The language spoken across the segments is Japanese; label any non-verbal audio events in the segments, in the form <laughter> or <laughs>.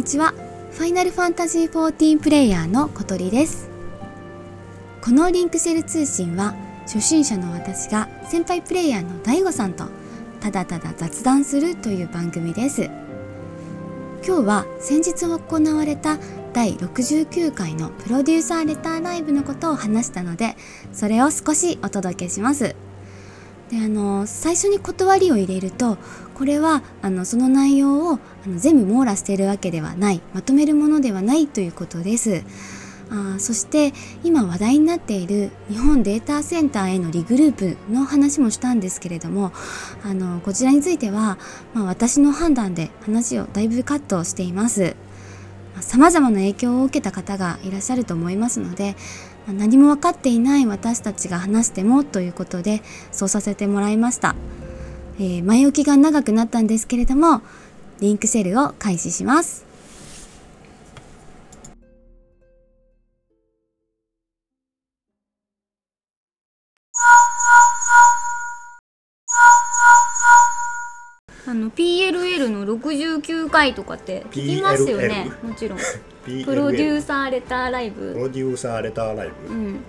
にちは。ファイナルファンタジー14プレイヤーの小鳥です。このリンクシェル通信は初心者の私が先輩プレイヤーの DAIGO さんとただただ雑談するという番組です。今日は先日行われた第69回のプロデューサーレターライブのことを話したのでそれを少しお届けします。であの最初に断りを入れるとこれはあのその内容をあの全部網羅しているわけではないまとめるものではないということです。あそして今話題になっている日本データセンターへのリグループの話もしたんですけれどもあのこちらについては、まあ、私の判断で話をだいぶカットしています。さまざまな影響を受けた方がいらっしゃると思いますので何も分かっていない私たちが話してもということでそうさせてもらいました、えー、前置きが長くなったんですけれどもリンクセルを開始します。あの PLL の69回とかって聞きますよね。もちろん。<laughs> プロデューサーレターライブ。プロデューサーレターライブ、うん。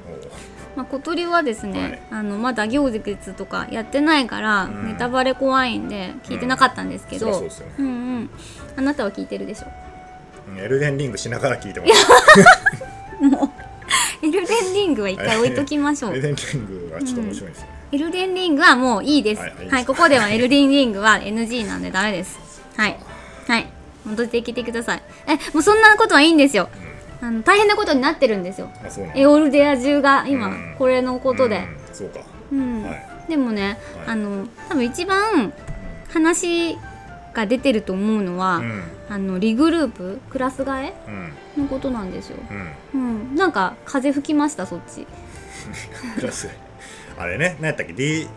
まあ、小鳥はですね、はい、あのまだ行月とかやってないから、うん、ネタバレ怖いんで聞いてなかったんですけど、うん、そうんうん。あなたは聞いてるでしょ？エルデンリングしながら聞いてます。<laughs> もうエルデンリングは一回置いときましょう。エルデンリングはちょっと面白いですね、エルデンリングはもういいです。はい、はい、ここではエルデンリングは NG なんでダメです。はい。はい。戻ってきてください。え、もうそんなことはいいんですよ。うん、あの大変なことになってるんですよ。エオルデア中が今、これのことで。そうか。うん。はい、でもね、あの多分一番話が出てると思うのは、うん、あのリグループクラス替え、のことなんですよ。うん。なんか風吹きましたそっち。<laughs> クラスあれね何やったっけ？D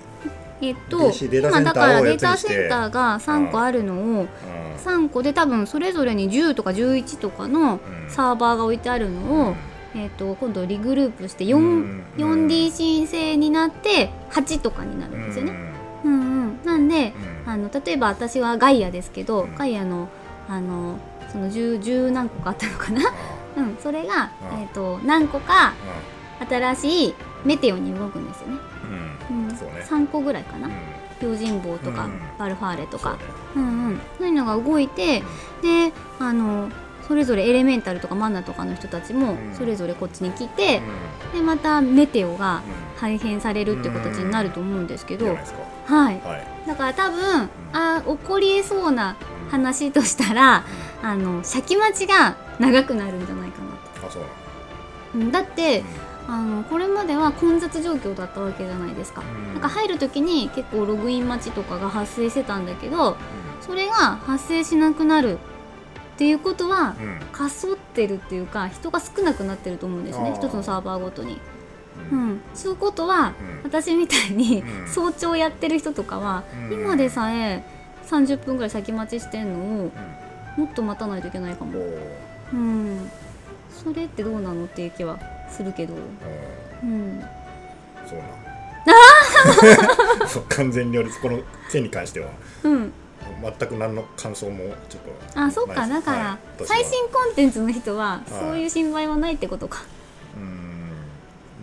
えっと、今だからデータセンターが3個あるのを3個で多分それぞれに10とか11とかのサーバーが置いてあるのを、えっと、今度リグループして 4, 4D 申請になって8とかになるんですよね。うん。うん、なんで、あの例えば私はガイアですけど、ガイアのあのその 10, 10何個かあったのかな、うん、それが、えっと、何個か新しいメテオに動くんですよね。うん。うん。そうね、3個ぐらいかな、用心棒とか、バルファーレとか。そう,、うんうん、そういうのが動いて、であのそれぞれエレメンタルとかマナとかの人たちもそれぞれこっちに来て、でまたメテオが配変されるっていう形になると思うんですけど、はい、はい、だから多分、あ起こりえそうな話としたら、あの先待ちが長くなるんじゃないかなと。あそうだ。って、あのこれまでは混雑状況だったわけじゃないですか,、なんか入る時に結構ログイン待ちとかが発生してたんだけど、それが発生しなくなるっていうことは、かそってるっていうか人が少なくなってると思うんですね。一つのサーバーごとに。うん、そういうことは、私みたいに早朝やってる人とかは、今でさえ30分ぐらい先待ちしてんのを、もっと待たないといけないかも。うん、それってどうなのっていう気はするけど、うん、そうな <laughs> 完全に俺この件に関しては、うん、全く何の感想もちょっとあそっかだから、はい、最新コンテンツの人はそういう心配はないってことか、はい、うん。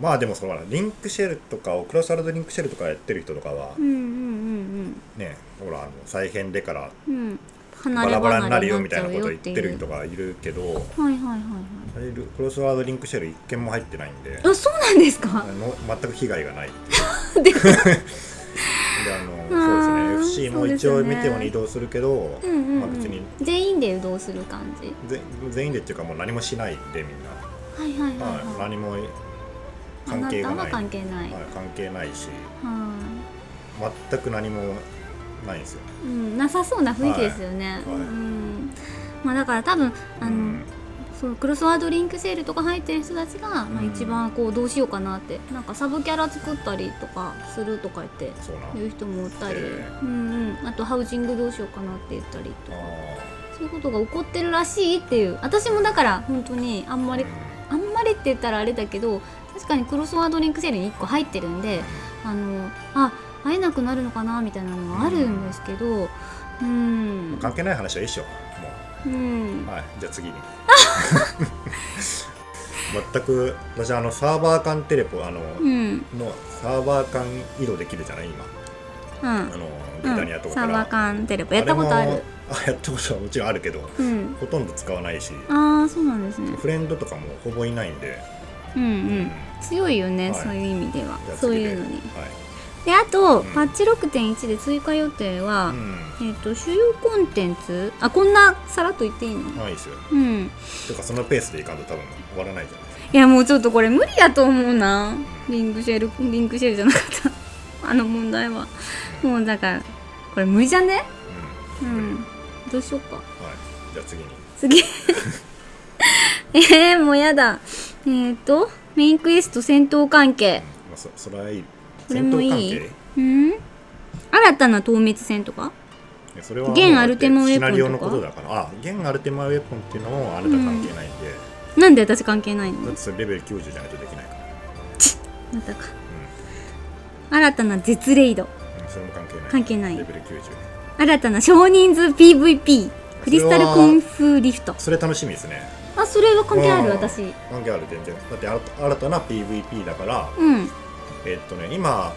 まあでもそのリンクシェルとかクロスワールドリンクシェルとかやってる人とかは、うんうんうんうん、ねほらあの再編でから、うん、バラバラになるよみたいなこと言ってる人がいるけどはいはいはいはいクロスワードリンクシェル一件も入ってないんで。あそうなんですか？全く被害がない <laughs> であのそうですね。FC も一応見ても移動するけど、うんうんうん、まあ、別に全員で移動する感じ？全員でっていうかもう何もしないでみんな。はいはいはい、はい、何も関係がない。関係ない、はい、関係ないし、はい、全く何もないんですよ、うん、なさそうな雰囲気ですよね、はい。はい、うん。まあ、だから多分あの、うん、そのクロスワードリンクセールとか入ってる人たちが、まあ、一番こうどうしようかなってなんかサブキャラ作ったりとかするとか言っていう人もおったり、うんうん、あとハウジングどうしようかなって言ったりとかそういうことが起こってるらしいっていう私もだから本当にあんまり、あんまりって言ったらあれだけど確かにクロスワードリンクセールに1個入ってるんであのあ会えなくなるのかなみたいなのはあるんですけど、うん、関係ない話はいいっしょもうんはいじゃあ次に全く私あのサーバー間テレポあの、うん。のサーバー間移動できるじゃない今。うん。あのブリタニアとかから、サーバー間テレポ。やったことある。あやったことはもちろんあるけどうん。ほとんど使わないし。ああそうなんですね。フレンドとかもほぼいないんで、うんうん。強いよね、はい。そういう意味では。そういうのに。はいであと、うんパッチ6.1で追加予定は、うん。えっ、と主要コンテンツあこんなさらっと言っていいの？ないですよ。うん。てかそのペースでいかんと多分終わらないじゃないです。かいやもうちょっとこれ無理やと思うな。リンクシェルリンクシェルじゃなかった。<laughs> あの問題は。もうだからこれ無理じゃね？ううん。んどうしようか。はい。じゃあ次に。次。<laughs> えー、もうやだ。えっ、とメインクエスト戦闘関係。まあ、そそれはいいこれもいいうん？新たな透滅戦とか？それは現アルテマウェポンとか？ことだから。あ現アルテマウェポンっていうのもあなた関係ないんで、なんで私関係ないの？だってそれレベル90じゃないとできないから。またか。新たな絶レイド。うん。それも関係ない。関係ない。レベル90新たな少人数 PVP クリスタルコンフリフト。それ楽しみですね。あそれは関係あるうん。私。関係ある全然。だって新た新たな PVP だからうんえっとね今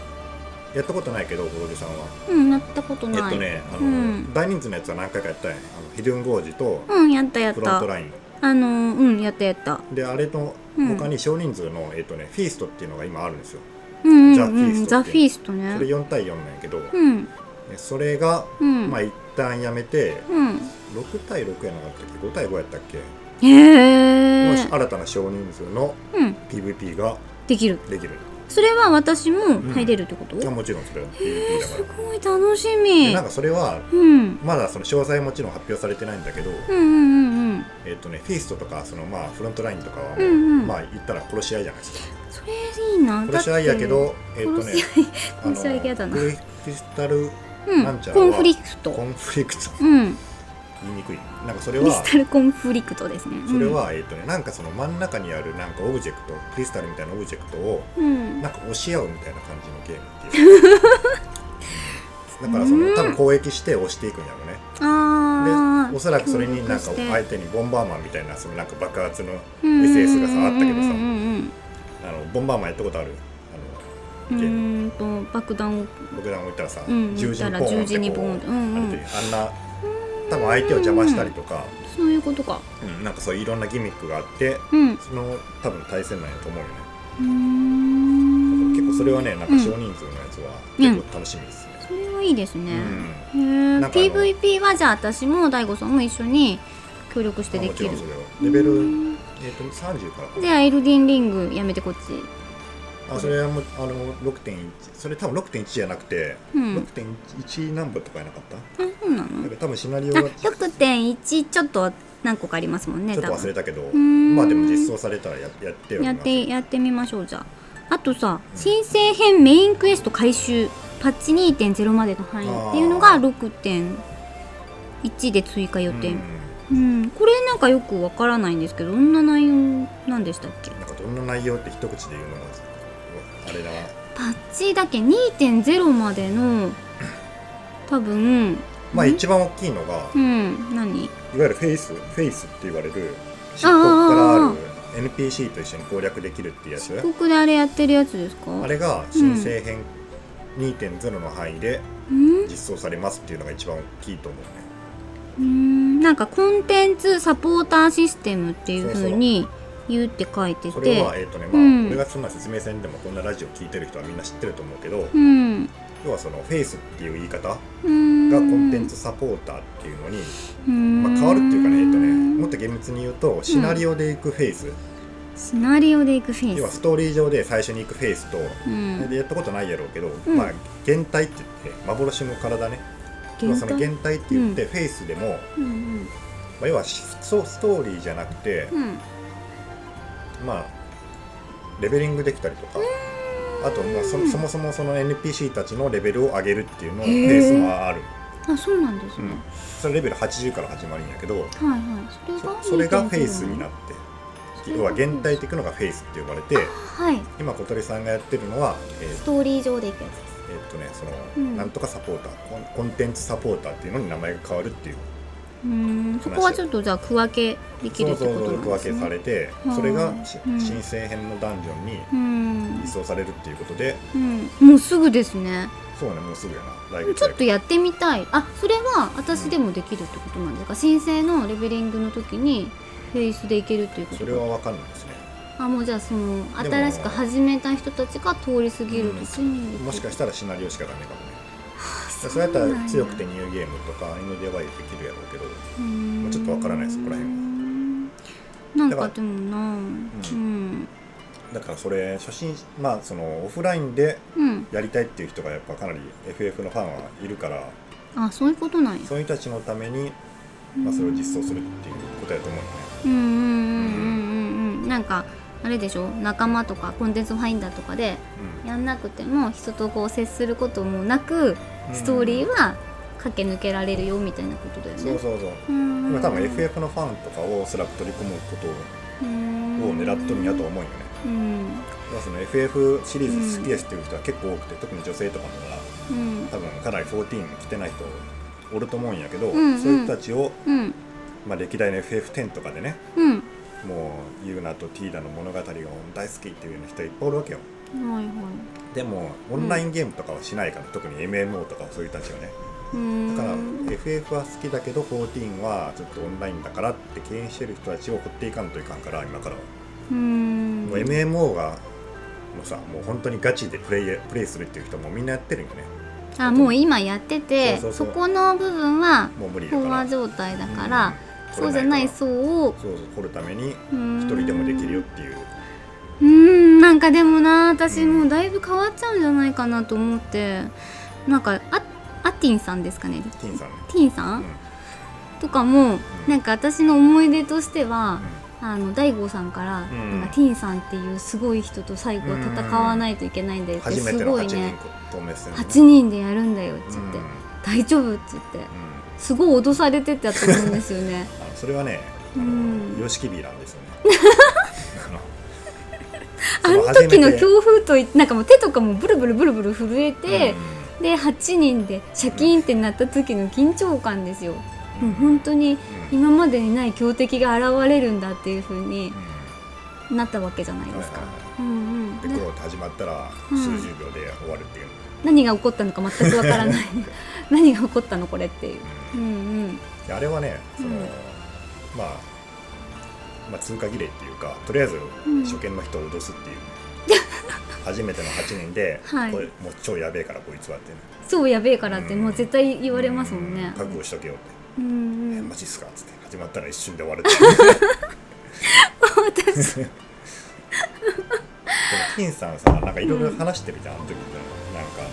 やったことないけどゴールさんは。うんやったことえない。っとねあの、うん。大人数のやつは何回かやったんや。あのヒドゥンゴージとうんやったやった。フロントライン。あのうんやったやった。であれのうん。他に少人数の、えっとねフィーストっていうのが今あるんですよ。うんうんザフィーうんストザフィーストそれね4対4なんやけど、うん。ねそれが、うん。まあ一旦やめてうん。6対6やなかったっけ？5対5やったっけ、へえ新たな少人数のうん。PVP ができる。できるそれは私も入れるってこと？いやもちろんそれは。PVP だかすら。ごい楽しでみなんかそれはうん。まだその詳細はもちろん発表されてないんだけど、うんうんうんうん。えっとねフィーストとかそのまあフロントラインとかはもう、うんうん。まあ言ったら殺し合いじゃないですか。それいいな。殺し合いやけどえっとね殺し合い嫌だな。クリスタルうん。なんちゃらはコンフリクト。コンフリクト。うん言いにくい。なんかそれはクリスタルコンフリクトですね。それは、えっとねなんかその真ん中にあるなんかオブジェクトクリスタルみたいなオブジェクトをうん。なんか押し合うみたいな感じのゲームっていう。<laughs> だからその多分攻撃して押していくんやろね。ああでおそらくそれになんか相手にボンバーマンみたいなそのなんか爆発のうんうん。うんうん SS がさあったけどさ。うんうんあのボンバーマンやったことあるうんと爆弾を。爆弾置いたらさ、うん十字にポーンってこううんうん。あんな多分相手を邪魔したりとか、そういうことか。うんなんかそういういろんなギミックがあってうん。うその多分対戦なんやと思うよね。結構それはねなんか少人数のやつは結構楽しみですね、それはいいですね。うん。へえ PVP はじゃあ私も大悟さんも一緒に協力してできる。レベル、うん。えっと30からかでエルデンリングやめてこっちあそれはもうあの6.1それ多分6.1じゃなくて、うん。6.1何部とかやなかった？あそうなの？なんか多分シナリオあがちょっ6.1ちょっと何個かありますもんねと多分。忘れたけど。ん。まあでも実装されたらややってよやってやってみましょうじゃあ。あとさ新生編メインクエスト回収パッチ2.0までの範囲っていうのがあ6.1で追加予定。うん。うん、これなんかよくわからないんですけどどんな内容なんでしたっけ？なんかどんな内容って一口で言うのもあれだなパッチだけ2.0までの多分まあ一番大きいのがうん何？いわゆるフェイスフェイスって言われる漆黒からある NPC と一緒に攻略できるっていうやつ？ここであれやってるやつですか？あれが新生編2.0の範囲でうん？実装されますっていうのが一番大きいと思うね。うんなんかコンテンツサポーターシステムっていう風に言うって書いてそれてはえっ、とねまあ、うん。俺がそんな説明せんでもこんなラジオ聞いてる人はみんな知ってると思うけど、うん。要はそのフェイスっていう言い方がうん。コンテンツサポーターっていうのに、うんまあ、変わるっていうかねえっとねもっと厳密に言うとシナリオでいくフェイス、シナリオでいくフェイス。要はストーリー上で最初に行くフェイスと、うん。でやったことないやろうけど、うん。まあ原体って言って幻の体ね。要はその原体って言って、フェイスでも、うんまあ、要はしそうストーリーじゃなくて、うんうんまあレベリングできたりとか。あとまあそそもそもその NPC たちのレベルを上げるっていうのをへー。スもある、あそうなんですね。うん、それレベル80から始まるんやけど。はいはい。それがフェイスになっって要は現代的のがフェイスって呼ばれてはい。今小鳥さんがやってるのは、えーストーリー上でいくやつです。えーっとねその、うん。なんとかサポーターコンコンテンツサポーターっていうのに名前が変わるっていううん。そこはちょっとじゃあ区分けできるってことなんですね。区分けされてそれがしうん。新生編のダンジョンにうん。移送されるっていうことで。うん、もうすぐですね。そうねもうすぐやな。来月ちょっとやってみたい。あそれは私でもできるってことなんですか？申請のレベリングの時にフェイスでいけるっていうこと？それは分かんないですね。あもうじゃあその新しく始めた人たちが通り過ぎる時にもしかしたらシナリオしかダメかもねそれやったら強くてニューゲームとか NDY できるやろうけどうん。まあちょっとわからないそこら辺は。なんだかでもなうん。だからそれ初心まあそのオフラインでうん。やりたいっていう人がやっぱかなり FF のファンはいるからあそういうことなんや。そういう人たちのために、まあ、それを実装するっていうことやと思うよね。うんうんうんうんうんうん。なんかあれでしょ？仲間とかコンテンツファインダーとかでやんなくても人とこう接することもなくストーリーは駆け抜けられるよみたいなことだよね。そうそうそう。うん。今多分 FF のファンとかをおそらく取り込むことを狙っとるんやと思うよね。うん。まあその FF シリーズ好きですっていう人は結構多くて特に女性とかもなうん。多分かなり14来てない人おると思うんやけど、うんうん。そういう人たちを、うん。まあ、歴代の FF10 とかでねうん。もうユーナとティーダの物語が大好きっていうような人いっぱいおるわけよはいはい。でもオンラインゲームとかはしないから、特に MMO とかはそういう人たちはね。だから FF は好きだけど14はちょっとオンラインだからって敬遠してる人たちを掘っていかんといかんから今からは、うーん。もう MMO がもうさもう本当にガチでプレイプレイするっていう人もみんなやってるんよね。あもう今やっててそこの部分はもう無理だ飽から。和状態だから、うん。そうじゃない層をそうそう掘るために一人でもできるよっていううーんなんかでもな私もうだいぶ変わっちゃうんじゃないかなと思って。なんかあアティンさんですかね。ティーンさん。ねティーンさん、うん。とかも、ん。なんか私の思い出としては、あの大悟さんから、ん。なんかティーンさんっていうすごい人と最後は戦わないといけないんだよって初めての8すごい人ね。透明戦8人でやるんだよって言って、うん。大丈夫って言って。うん。すごい脅されてたと思うんですよね。<laughs> それはねあうん。の様式美なんですよねあの時の強風といなんかもう手とかもブルブルブルブル震えて、で8人でシャキーンってなった時の緊張感ですよ、もう本当に今までにない強敵が現れるんだっていう風になったわけじゃないですか、うん。うんでねこう始まったらうん。数十秒で終わるっていう、何が起こったのか全くわからない。<laughs> 何が起こったのこれっていう、ううんんうん、であれはねその、うん。まあまあ通過儀礼っていうかとりあえずうん。初見の人を脅すっていう、<laughs> 初めての8人で、はい。これもう超やべえからこいつはってね、そうやべえからってもう絶対言われますもんね。う覚悟しとけよって、うんうん。えマジっすか？っつって。始まったら一瞬で終わるって <laughs> 私。でも金さんさなんかいろいろ話してるじゃん、あの時って。なんかあ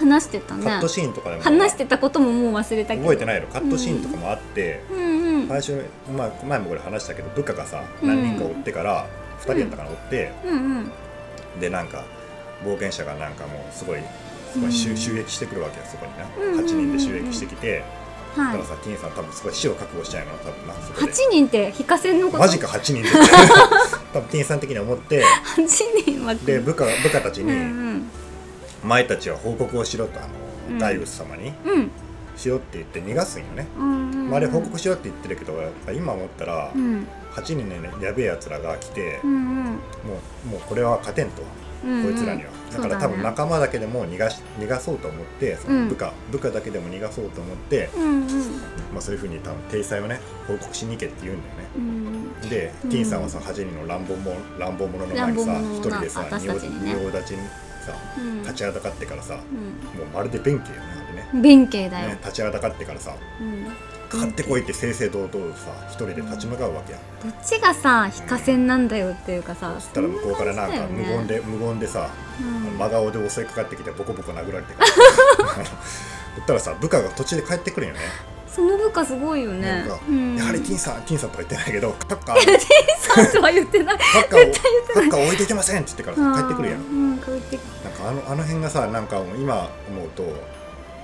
話してたのカットねシーンとかでも。話してたことももう忘れたけど。覚えてないの。カットシーンとかもあって、うんうん。最初、まあ、前もこれ話したけど部下がさうん。何人か追ってから、2人やったかな追って。うんうん。でなんか冒険者がなんかもうすごいすごい襲うん。襲撃してくるわけよそこにな、うんうんうんうん。8人で襲撃してきて、はい。だからさ金さん多分すごい死を覚悟しちゃうの多分なそこで。8人って非化線のこと？マジか8人で <laughs> 多分金さん的に思って。8人はで部下部下たちうんに「前たちは報告をしろ」とあうんの大仏様にしろって言って逃がすんよね、まあ、あれ報告しろって言ってるけど今思ったらうん。8人のねやべえやつらが来て、もうもうこれは勝てんと、うんこいつらには。だから多分仲間だけでも逃がし逃がそうと思ってその部下、部下だけでも逃がそうと思って、まあ、そういうふうに多分体裁をね報告しに行けって言うんだよね。うん。で、うん。ティーンさんはさ8人の乱暴者乱暴者の前にさ一人でさ仁王立ちにさうん。立ちはだかってからさ、うもうまるで弁慶よねあれね。ん弁慶だよ。ね立ちはだかってからさうん。かかってこいって正々堂々とさ一人で立ち向かうわけや、どっちがさ非化線なんだよっていうかさそしたら向こうからなんか無言でで無言でさ、うん。真顔で襲いかかってきてボコボコ殴られてからあの言ったらさ部下が途中で帰ってくるんよね、その部下すごいよね。やはりティーンさんティーンさんとは言ってないけどカッカーさんとは言ってない。カッカーをカッカー置いていけませんって言ってからさ帰ってくるやん。うん帰ってくなんかあのあの辺がさなんか今思うと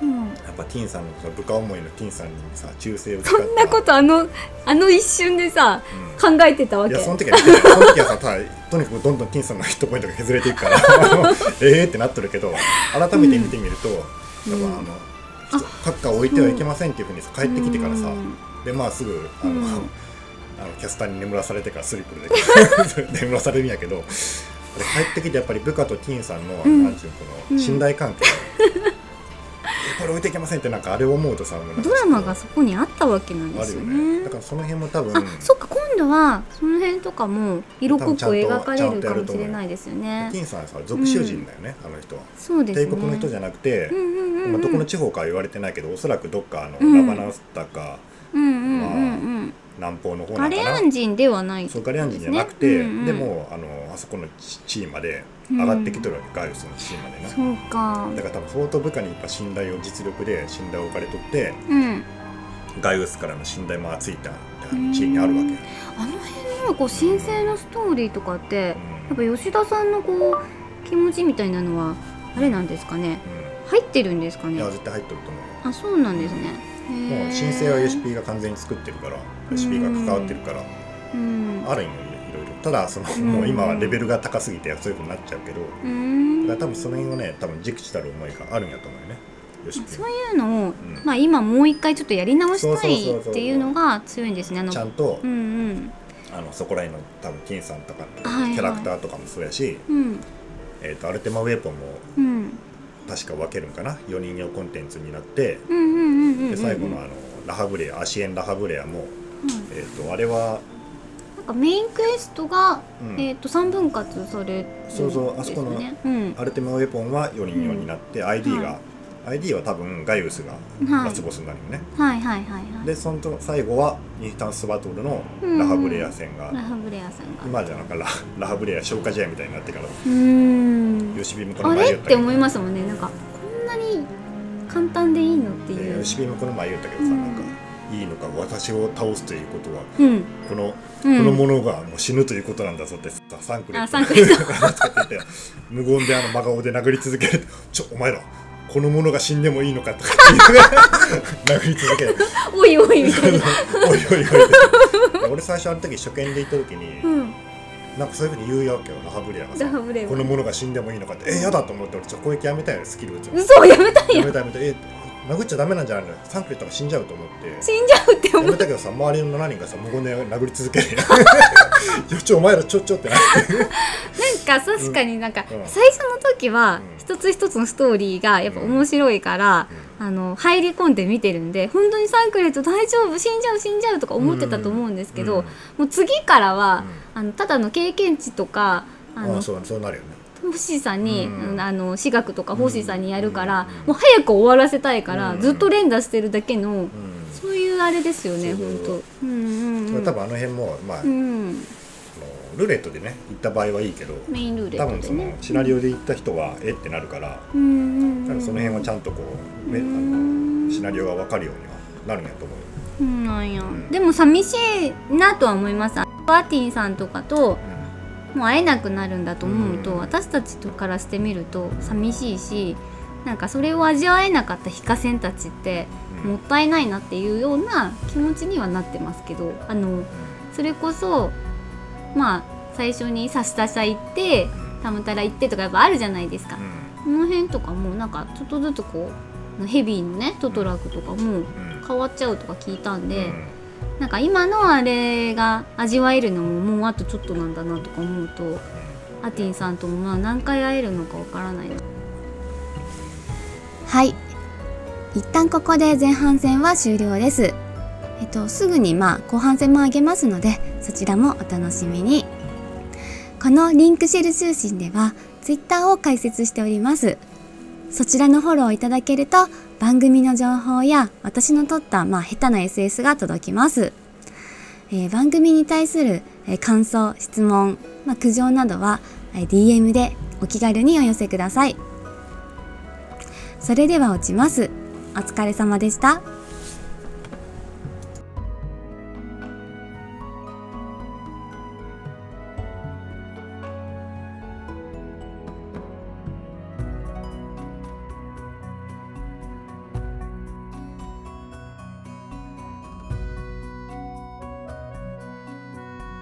うん。やっぱティーンさんのさ部下思いのティーンさんにさ忠誠を誓そんなことあのあの一瞬でさうん。考えてたわけ。いやその時はその時はさとにかくどんどんティーンさんのヒットポイントが削れていくから <laughs> ええってなってるけど改めて見てみると、やっぱあの、カッカーを置いてはいけませんっていうふうにさ帰ってきてからさ、うん。でまあすぐあの、うん、あのキャスターに眠らされてからスリップで <laughs> 眠らされるんやけど帰ってきてやっぱり部下とティーンさんの、うん、なんていうこの信頼関係、これ置いていけませんってなんかあれを思うとさドラマがそこにあったわけなんですよね、ね、だからその辺も多分あそっか今度はその辺とかも色濃く描かれるかもしれないですよね。ティーンさんはさ属州人だよね、うん、あの人は。そうです、ね、帝国の人じゃなくて、うんうんうんうん、まあ、どこの地方かは言われてないけどおそらくどっかあの、ラバナスタか、うんうんうんうん。まあ南方の方ガレアン人ではない、そうガレアン人じゃなくて、うんうん、でもあのあそこの地位まで上がってきとるわけ、うん、ガイウスの地位までね。そうか。だから多分相当部下にやっぱ信頼を実力で信頼を置かれとって、うん、ガイウスからの信頼も厚いた地位にあるわけ、あの辺のこう神聖のストーリーとかって、やっぱ吉田さんのこう気持ちみたいなのはあれなんですかね、入ってるんですかね。いや絶対入ってると思うあそうなんですね、もう申請は USP が完全に作ってるから USP が関わってるから、うん、ある意味いろいろ。ただその、もう今はレベルが高すぎてそういうふうになっちゃうけど、うん、だから多分その辺をね多分熟知たる思いがあるんやと思うよねそういうのを、うん、まあ、今もう一回ちょっとやり直したいっていうのが強いんですねちゃんと、う。んうん、あのそこら辺の多分金さんとかキャラクターとかもそうやし、はいはい、えーと、アルテマウェポンも、確か分けるんかな？4人用コンテンツになって、で最後のあのラハブレアアシエン・ラハブレアも、えーと、あれはなんかメインクエストが、うん、えーと、3分割されそうそうあそこのアルテマウェポンは4人用になって、うん、ID が、はい、ID は多分ガイウスがラスボスになるよね、はい、はいはいはい。はいでその最後はニータンスバトルのラハブレア戦が、ラハブレア戦が。今じゃなんかララハブレア消化試合みたいになってから。うんヨシビもこの前言ったあれって思いますもんね。なんかなに簡単でいいのっていう。シビもこの前言ったけどさ、うん、なんかいいのか私を倒すということは、うん、この、うん、このものがもう死ぬということなんだぞってさサンクレット無言であの真顔で殴り続ける。ちょお前らこのものが死んでもいいのかとか <laughs> 殴り続ける。おいおいみたいな。<laughs> おいおいおい。俺最初あの時初見で行った時に、うんなんかそういうふうに言うわけよラハブレアがさ。このものが死んでもいいのかって。え嫌だと思って俺ちょ攻撃やめたいよスキル打つ嘘やめたいやめたいやめたいえ殴っちゃダメなんじゃないの？サンクレットが死んじゃうと思って。死んじゃうって思やめたけどさ周りの7人がさ無言で殴り続ける <laughs> よちょお前らちょちょってなって。なんか確かになんか、最初の時は一つ一つのストーリーがやっぱ面白いから、あの入り込んで見てるんで本当にサンクレット大丈夫死んじゃう死んじゃうとか思ってたと思うんですけど、もう次からは、あのただの経験値とかあのそうそうなるよね。星さんに、うん、あの私学とか星さんにやるから、もう早く終わらせたいから、ずっと連打してるだけの、そういうあれですよね本当。うんうんうん、多分あの辺もまあ、うん、ルーレットでね行った場合はいいけどメインルーレット、ね、多分そのシナリオで行った人は、えってなるから、うんうんうん、その辺はちゃんとこう、ね、あのシナリオが分かるようにはなるんやと思う。うんなんや、うん、でも寂しいなとは思いますパーティーさんとかと、もう会えなくなるんだと思うと、私たちとからしてみると寂しいしなんかそれを味わえなかった非課線たちってもったいないなっていうような気持ちにはなってますけどあのそれこそまあ最初にさしたしゃ行ってたむたら行ってとかやっぱあるじゃないですか。この辺とかもなんかちょっとずつこうヘビーのねトトラクとかも変わっちゃうとか聞いたんで、なんか今のあれが味わえるのももうあとちょっとなんだなとか思うとアティンさんともまあ何回会えるのかわからないはい。一旦ここで前半戦は終了です。えっとすぐにまあ後半戦もあげますのでそちらもお楽しみに。このリンクシェル通信では Twitter を開設しております。そちらのフォローいただけると番組の情報や私の撮ったまあ下手な SS が届きます。えー、番組に対する、えー、感想、質問、まあ、苦情などは、えー、DM でお気軽にお寄せください。それでは落ちます。お疲れ様でした。